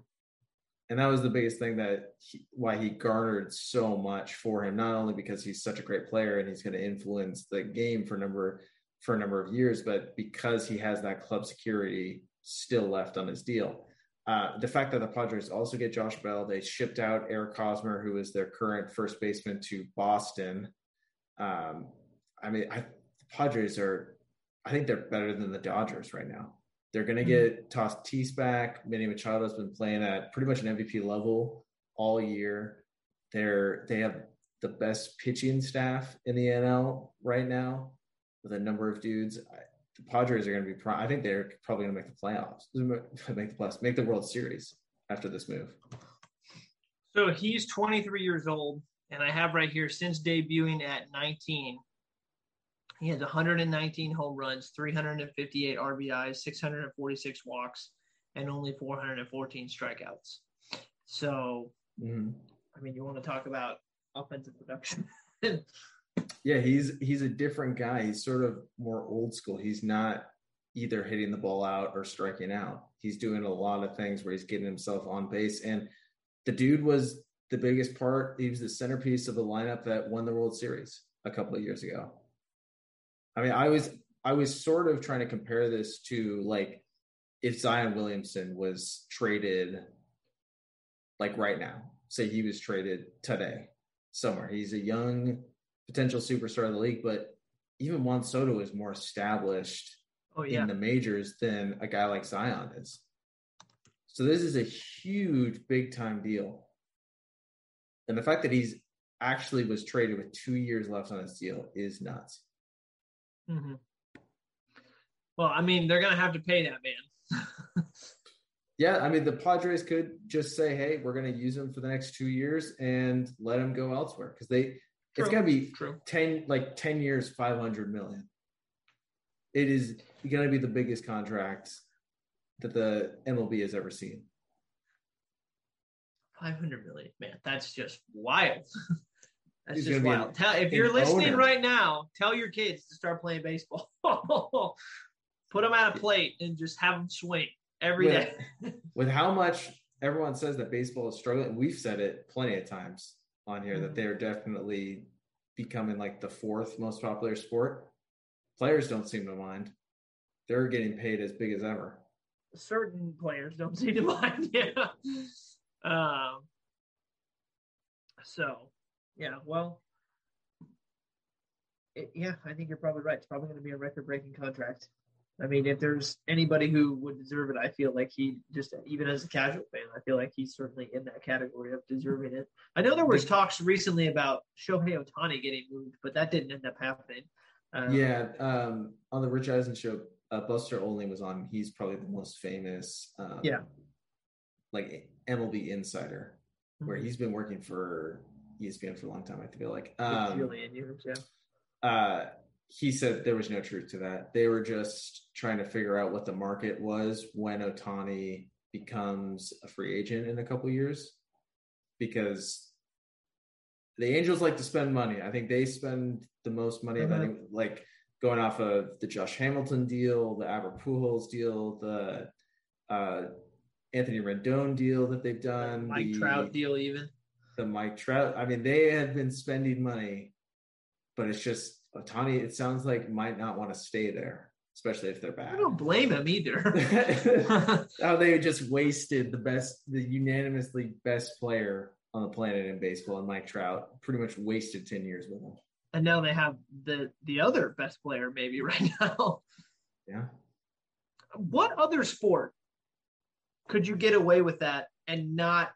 B: And that was the biggest thing that he, why he garnered so much for him. Not only because he's such a great player and he's going to influence the game for a number for a number of years, but because he has that club security still left on his deal. Uh, the fact that the Padres also get Josh Bell, they shipped out Eric Hosmer, who is their current first baseman, to Boston. Um, I mean, I, Padres are, I think they're better than the Dodgers right now. They're going to mm-hmm. get Tatis back. Manny Machado has been playing at pretty much an MVP level all year. They're they have the best pitching staff in the NL right now with a number of dudes the Padres are going to be. I think they're probably going to make the playoffs, make the playoffs, make the World Series after this move.
A: So he's 23 years old, and I have right here since debuting at 19, he has 119 home runs, 358 RBIs, 646 walks, and only 414 strikeouts. So, mm-hmm. I mean, you want to talk about offensive production?
B: Yeah, he's he's a different guy. He's sort of more old school. He's not either hitting the ball out or striking out. He's doing a lot of things where he's getting himself on base. And the dude was the biggest part. He was the centerpiece of the lineup that won the World Series a couple of years ago. I mean, I was I was sort of trying to compare this to like if Zion Williamson was traded like right now. Say he was traded today somewhere. He's a young potential superstar of the league, but even Juan Soto is more established oh, yeah. in the majors than a guy like Zion is. So this is a huge big time deal. And the fact that he's actually was traded with two years left on his deal is nuts.
A: Mm-hmm. Well, I mean, they're going to have to pay that man.
B: yeah, I mean, the Padres could just say, "Hey, we're going to use him for the next two years and let him go elsewhere," because they True. It's gonna be True. ten like ten years, five hundred million. It is gonna be the biggest contract that the MLB has ever seen.
A: Five hundred million, man, that's just wild. that's He's just wild. An, tell, if you're listening owner. right now, tell your kids to start playing baseball. Put them at a plate and just have them swing every
B: with,
A: day.
B: with how much everyone says that baseball is struggling, we've said it plenty of times on here mm-hmm. that they're definitely becoming like the fourth most popular sport. Players don't seem to mind. They're getting paid as big as ever.
A: Certain players don't seem to mind. Yeah. Um, so, yeah, well, it, yeah, I think you're probably right. It's probably going to be a record breaking contract. I mean, if there's anybody who would deserve it, I feel like he just even as a casual fan, I feel like he's certainly in that category of deserving it. I know there was talks recently about Shohei Ohtani getting moved, but that didn't end up happening.
B: Um, yeah, um, on the Rich Eisen show, uh, Buster Olney was on. He's probably the most famous, um,
A: yeah,
B: like MLB insider, mm-hmm. where he's been working for ESPN for a long time. I feel like um,
A: years, yeah.
B: Uh, he said there was no truth to that. They were just trying to figure out what the market was when Ohtani becomes a free agent in a couple years because the Angels like to spend money. I think they spend the most money mm-hmm. of any, like going off of the Josh Hamilton deal, the Albert Pujols deal, the uh, Anthony Rendon deal that they've done,
A: Mike
B: the,
A: Trout deal, even.
B: The Mike Trout. I mean, they have been spending money, but it's just Ohtani. It sounds like might not want to stay there, especially if they're bad.
A: I don't blame him either.
B: How oh, they just wasted the best, the unanimously best player on the planet in baseball, and Mike Trout. Pretty much wasted ten years with him.
A: and now they have the the other best player maybe right now.
B: Yeah.
A: What other sport could you get away with that and not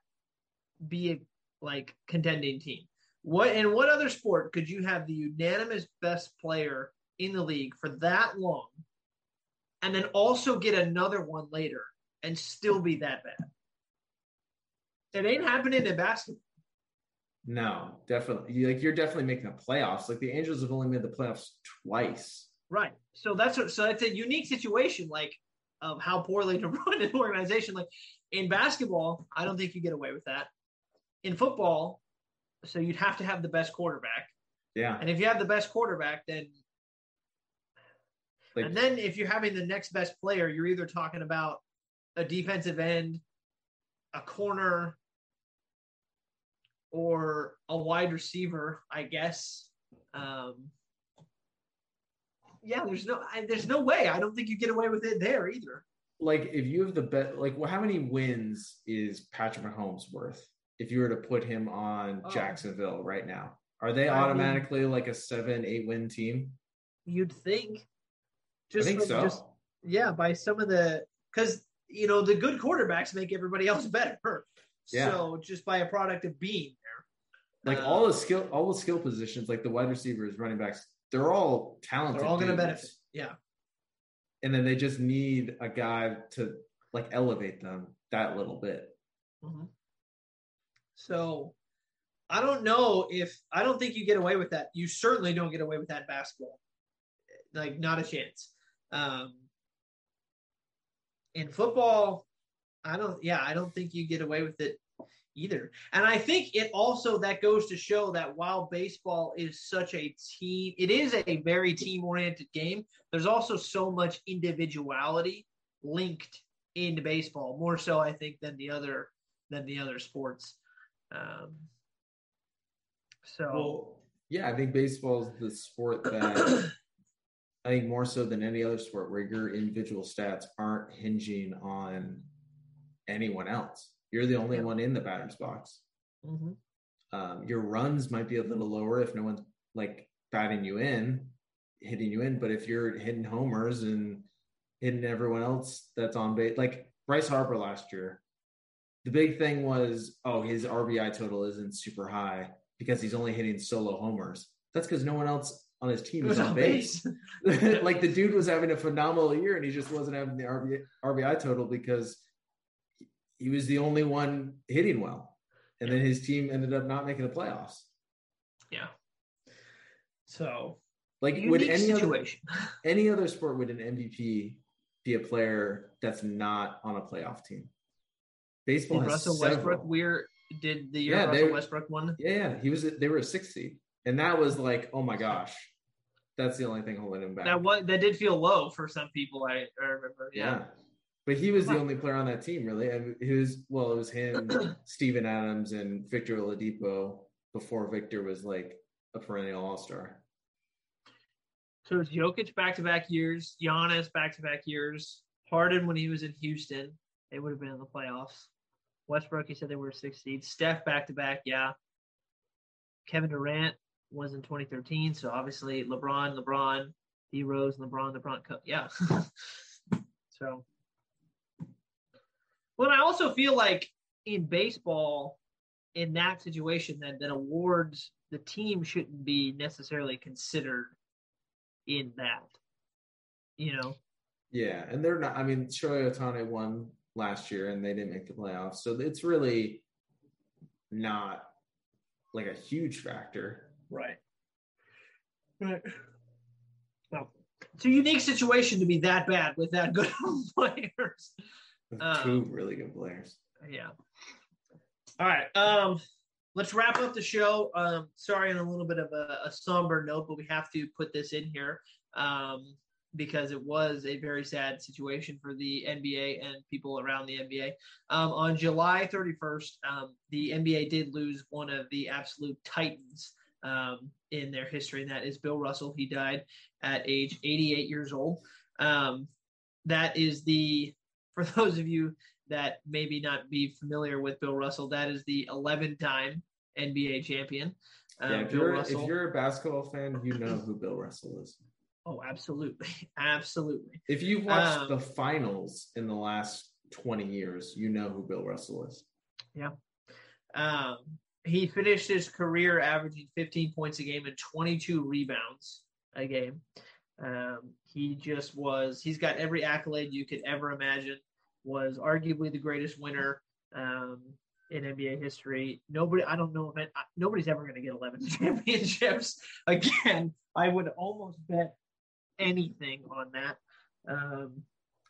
A: be a like contending team? What in what other sport could you have the unanimous best player in the league for that long and then also get another one later and still be that bad? It ain't happening in basketball.
B: No, definitely. Like you're definitely making the playoffs. Like the Angels have only made the playoffs twice.
A: Right. So that's what, so that's a unique situation, like of how poorly to run an organization. Like in basketball, I don't think you get away with that. In football, so you'd have to have the best quarterback,
B: Yeah.
A: and if you have the best quarterback, then
B: Like
A: and then if you're having the next best player, you're either talking about a defensive end, a corner, or a wide receiver, I guess. Um, yeah, there's no, I, there's no way. I don't think you get away with it there either.
B: like if you have the bet like well, how many wins is Patrick Mahomes worth if you were to put him on
A: Oh.
B: Jacksonville right now? Are they
A: I mean-
B: automatically like a seven, eight win team?
A: You'd think.
B: I think
A: from
B: so.
A: just- yeah, by some of the because you know the good quarterbacks make everybody else better.
B: Yeah.
A: So just by a product of being there,
B: like
A: uh,
B: all the skill all the skill positions, like the wide receivers, running backs, they're all talented.
A: they're all going to benefit. Yeah.
B: And then they just need a guy to like elevate them that little bit.
A: Mhm. So I don't know if I don't think you get away with that. You certainly don't get away with that basketball. Like not a chance. Um, in football, I don't. Yeah, I don't think you get away with it either. And I think it also that goes to show that while baseball is such a team, it is a very team-oriented game. There's also so much individuality linked into baseball, more so I think than the other than the other sports. Um, so
B: Well, yeah, I think baseball is the sport that I think more so than any other sport where your individual stats aren't hinging on anyone else. You're the only
A: Yeah.
B: one in the batter's box.
A: mhm.
B: Um, your runs might be a little lower if no one's like batting you in, hitting you in. But if you're hitting homers and hitting everyone else that's on base, like Bryce Harper last year, the big thing was, oh, his RBI total isn't super high because he's only hitting solo homers. That's because no one else on his team is on
A: on
B: base.
A: base.
B: like the dude was having a phenomenal year and he just wasn't having the RBI, RBI total because he was the only one hitting well. And then his team ended up not making the playoffs.
A: yeah. So
B: Like would
A: unique
B: any other, any other sport would an MVP be a player that's not on a playoff team? Baseball
A: Did Russell
B: several.
A: Westbrook we're did the year
B: Yeah,
A: Russell
B: they-
A: Westbrook won?
B: Yeah, yeah, he was. They were a six seed, and that was like, oh my gosh, that's the only thing holding him back.
A: That was that did feel low for some people. I, I remember.
B: yeah.
A: Yeah.
B: But he was the only player on that team, really. And he was well, it was him, Steven Adams, and Victor Oladipo before Victor was like a perennial all star.
A: So it's Jokic back to back years, Giannis back to back years, Harden when he was in Houston, they would have been in the playoffs. Westbrook, you said they were six seeds. Steph back to back, yeah. Kevin Durant was in 2013, so obviously LeBron, LeBron, D Rose, LeBron, LeBron, yeah. so, well, I also feel like in baseball, in that situation, that that awards the team shouldn't be necessarily considered in that. You know,
B: Yeah, and they're not. I mean, Shohei Ohtani won last year, and they didn't make the playoffs, so it's really not like a huge factor.
A: right? Right. Well, it's a unique situation to be that bad with that good players. Um,
B: two really good players.
A: Yeah. All right. Um, let's wrap up the show. Um, sorry on a little bit of a, a somber note, but we have to put this in here. Um, because it was a very sad situation for the NBA and people around the NBA. Um, on July 31st, um, the NBA did lose one of the absolute titans um, in their history, and that is Bill Russell. He died at age 88 years old. Um, that is the, for those of you that maybe not be familiar with Bill Russell, that is the 11 time NBA champion.
B: Um, yeah, if you're, if you're a basketball fan, you know who Bill Russell is.
A: Oh, absolutely. Absolutely.
B: If you've watched um, the finals in the last 20 years, you know who Bill Russell is.
A: Yeah. Um, he finished his career averaging 15 points a game and 22 rebounds a game. Um, he just was, he's got every accolade you could ever imagine, was arguably the greatest winner um, in NBA history. Nobody, I don't know if nobody's ever going to get 11 championships again. I would almost bet anything on that. Um,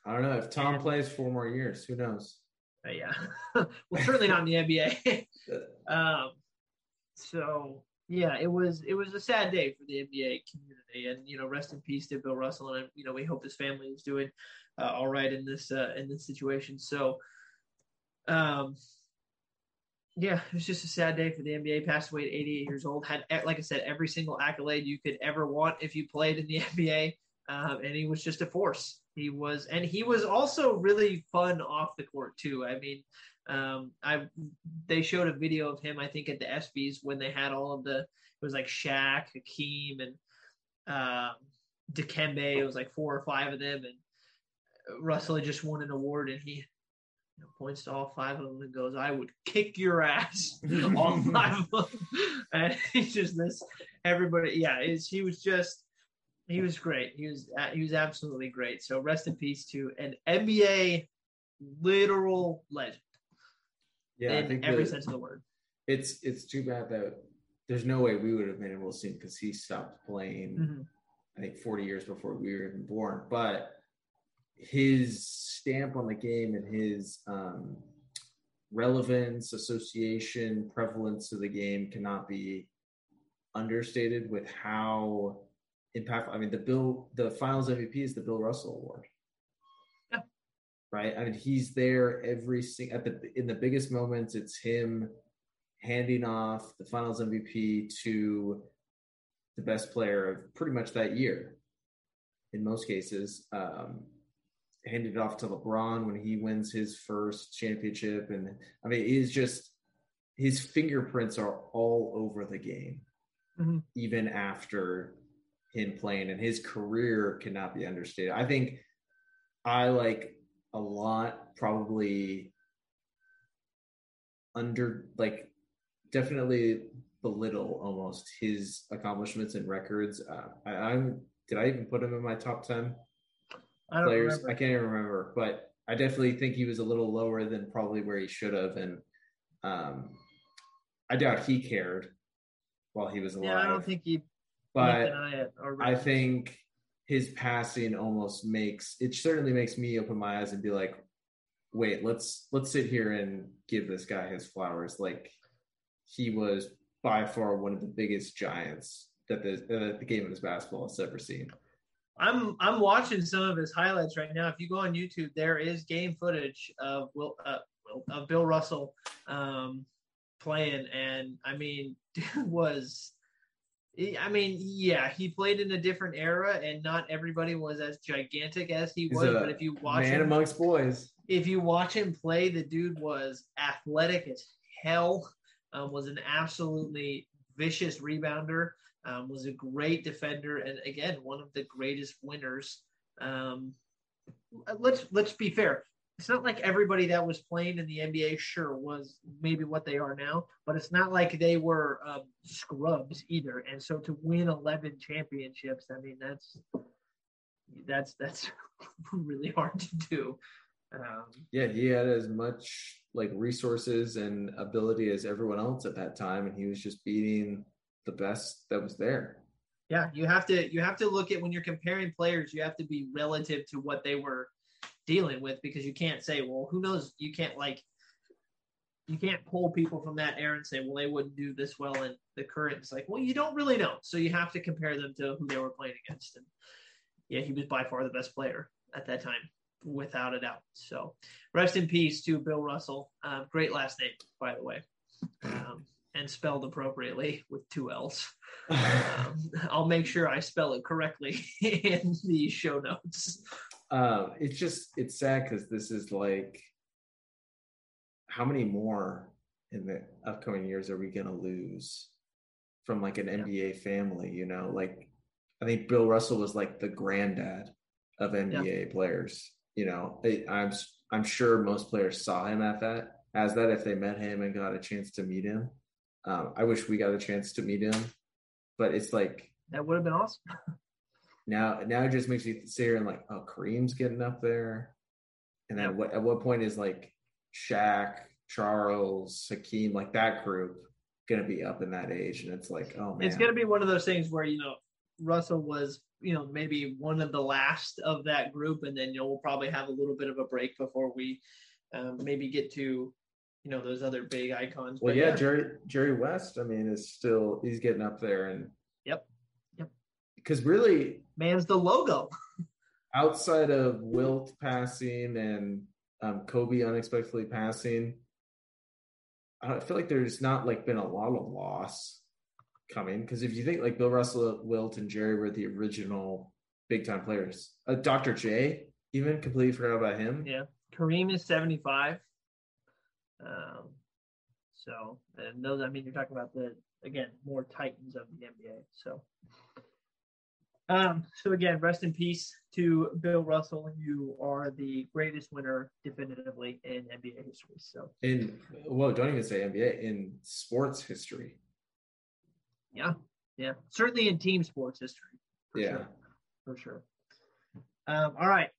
B: I don't know if Tom and, plays four more years. Who knows?
A: Uh, yeah, well, certainly not in the NBA. um, so yeah, it was it was a sad day for the NBA community, and you know, rest in peace to Bill Russell, and you know, we hope his family is doing uh, all right in this uh, in this situation. So, um, yeah, it was just a sad day for the NBA. Passed away at 88 years old. Had, like I said, every single accolade you could ever want if you played in the NBA. Um, and he was just a force. He was, and he was also really fun off the court too. I mean, um, I they showed a video of him, I think, at the ESPYS when they had all of the. It was like Shaq, Hakeem, and um, Dikembe. It was like four or five of them, and Russell had just won an award, and he you know, points to all five of them and goes, "I would kick your ass, all five of them." And he's just this. Everybody, yeah, is he was just he was great. He was he was absolutely great. So rest in peace to an NBA literal legend. Yeah, in every sense of the word.
B: It's it's too bad that there's no way we would have been able to see him because he stopped playing. Mm-hmm. I think 40 years before we were even born, but his stamp on the game and his um, relevance, association, prevalence to the game cannot be understated with how impactful. I mean, the Bill, the Finals MVP is the Bill Russell Award. Yeah. Right. I mean, he's there every single at the in the biggest moments. It's him handing off the Finals MVP to the best player of pretty much that year. In most cases, um, handed it off to LeBron when he wins his first championship. And I mean, he's just his fingerprints are all over the game, mm-hmm. even after him playing, and his career cannot be understated. I think I like a lot, probably under like definitely belittle almost his accomplishments and records. Uh, I, I'm did I even put him in my top ten? I players. Remember. I can't even remember, but I definitely think he was a little lower than probably where he should have, and um, I doubt he cared while he was alive.
A: Yeah, I don't think he.
B: But I think his passing almost makes it certainly makes me open my eyes and be like, wait, let's let's sit here and give this guy his flowers. Like he was by far one of the biggest giants that the, uh, the game of basketball has ever seen.
A: I'm I'm watching some of his highlights right now. If you go on YouTube, there is game footage of Will, uh, of Bill Russell um, playing, and I mean, was I mean, yeah, he played in a different era, and not everybody was as gigantic as he was. But if you watch
B: man
A: him,
B: amongst boys,
A: if you watch him play, the dude was athletic as hell. Um, was an absolutely vicious rebounder um, was a great defender, and again, one of the greatest winners. Um, let's let's be fair. It's not like everybody that was playing in the NBA sure was maybe what they are now, but it's not like they were um, scrubs either. And so to win 11 championships, I mean that's that's that's really hard to do. Um,
B: yeah, he had as much like resources and ability as everyone else at that time, and he was just beating the best that was there.
A: Yeah, you have to you have to look at when you're comparing players, you have to be relative to what they were dealing with because you can't say, well, who knows? You can't like you can't pull people from that era and say, well, they wouldn't do this well in the current. It's like, well, you don't really know, so you have to compare them to who they were playing against. And yeah, he was by far the best player at that time, without a doubt. So rest in peace to Bill Russell. Uh, great last name, by the way, um, and spelled appropriately with two L's. Um, I'll make sure I spell it correctly in the show notes.
B: Uh, it's just it's sad because this is like how many more in the upcoming years are we gonna lose from like an NBA family? You know, like I think Bill Russell was like the granddad of NBA players. You know, I'm I'm sure most players saw him at that as that if they met him and got a chance to meet him. Um, I wish we got a chance to meet him, but it's like
A: That would have been awesome.
B: now now it just makes you sit here and like, oh, Kareem's getting up there, and then what? At what point is like Shaq, Charles, Hakeem, like that group gonna be up in that age? And it's like, oh man,
A: It's going to be one of those things where, you know, Russell was, you know, maybe one of the last of that group. And then, you know, we'll probably have a little bit of a break before we um, maybe get to, you know, those other big icons.
B: Well,
A: But
B: yeah, Jerry Jerry West. I mean, is still he's getting up there, and
A: Yep. Yep.
B: Because really,
A: man's the logo.
B: outside of Wilt passing and um, Kobe unexpectedly passing, I feel like there's not like been a lot of loss coming. Because if you think like Bill Russell, Wilt, and Jerry were the original big time players, uh, Dr. J even completely forgot about him.
A: Yeah. Kareem is 75. Um, so, and those, I mean, you're talking about the, again, more titans of the NBA. So, um, so again, rest in peace to Bill Russell. You are the greatest winner definitively in NBA history. So,
B: In well, don't even say NBA in sports history.
A: yeah, yeah, certainly in team sports history. For
B: Yeah.
A: Sure. For sure. Um, all right.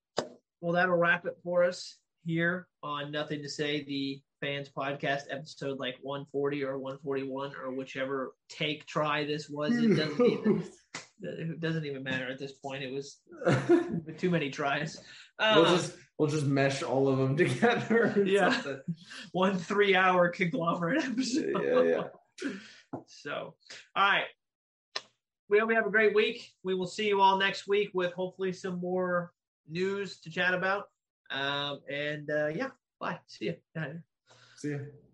A: Well, that'll wrap it for us here on Nothing to Say, the fans podcast episode like 140 or 141 or whichever take try this was. It doesn't even it doesn't even matter at this point. It was too many tries.
B: we'll
A: Uh,
B: just we'll just mesh all of them together.
A: Yeah.
B: something.
A: one three hour conglomerate episode.
B: Yeah, yeah.
A: So, all right. We hope you have a great week. We will see you all next week with hopefully some more news to chat about. Um, and uh, yeah, bye. See you.
B: See ya.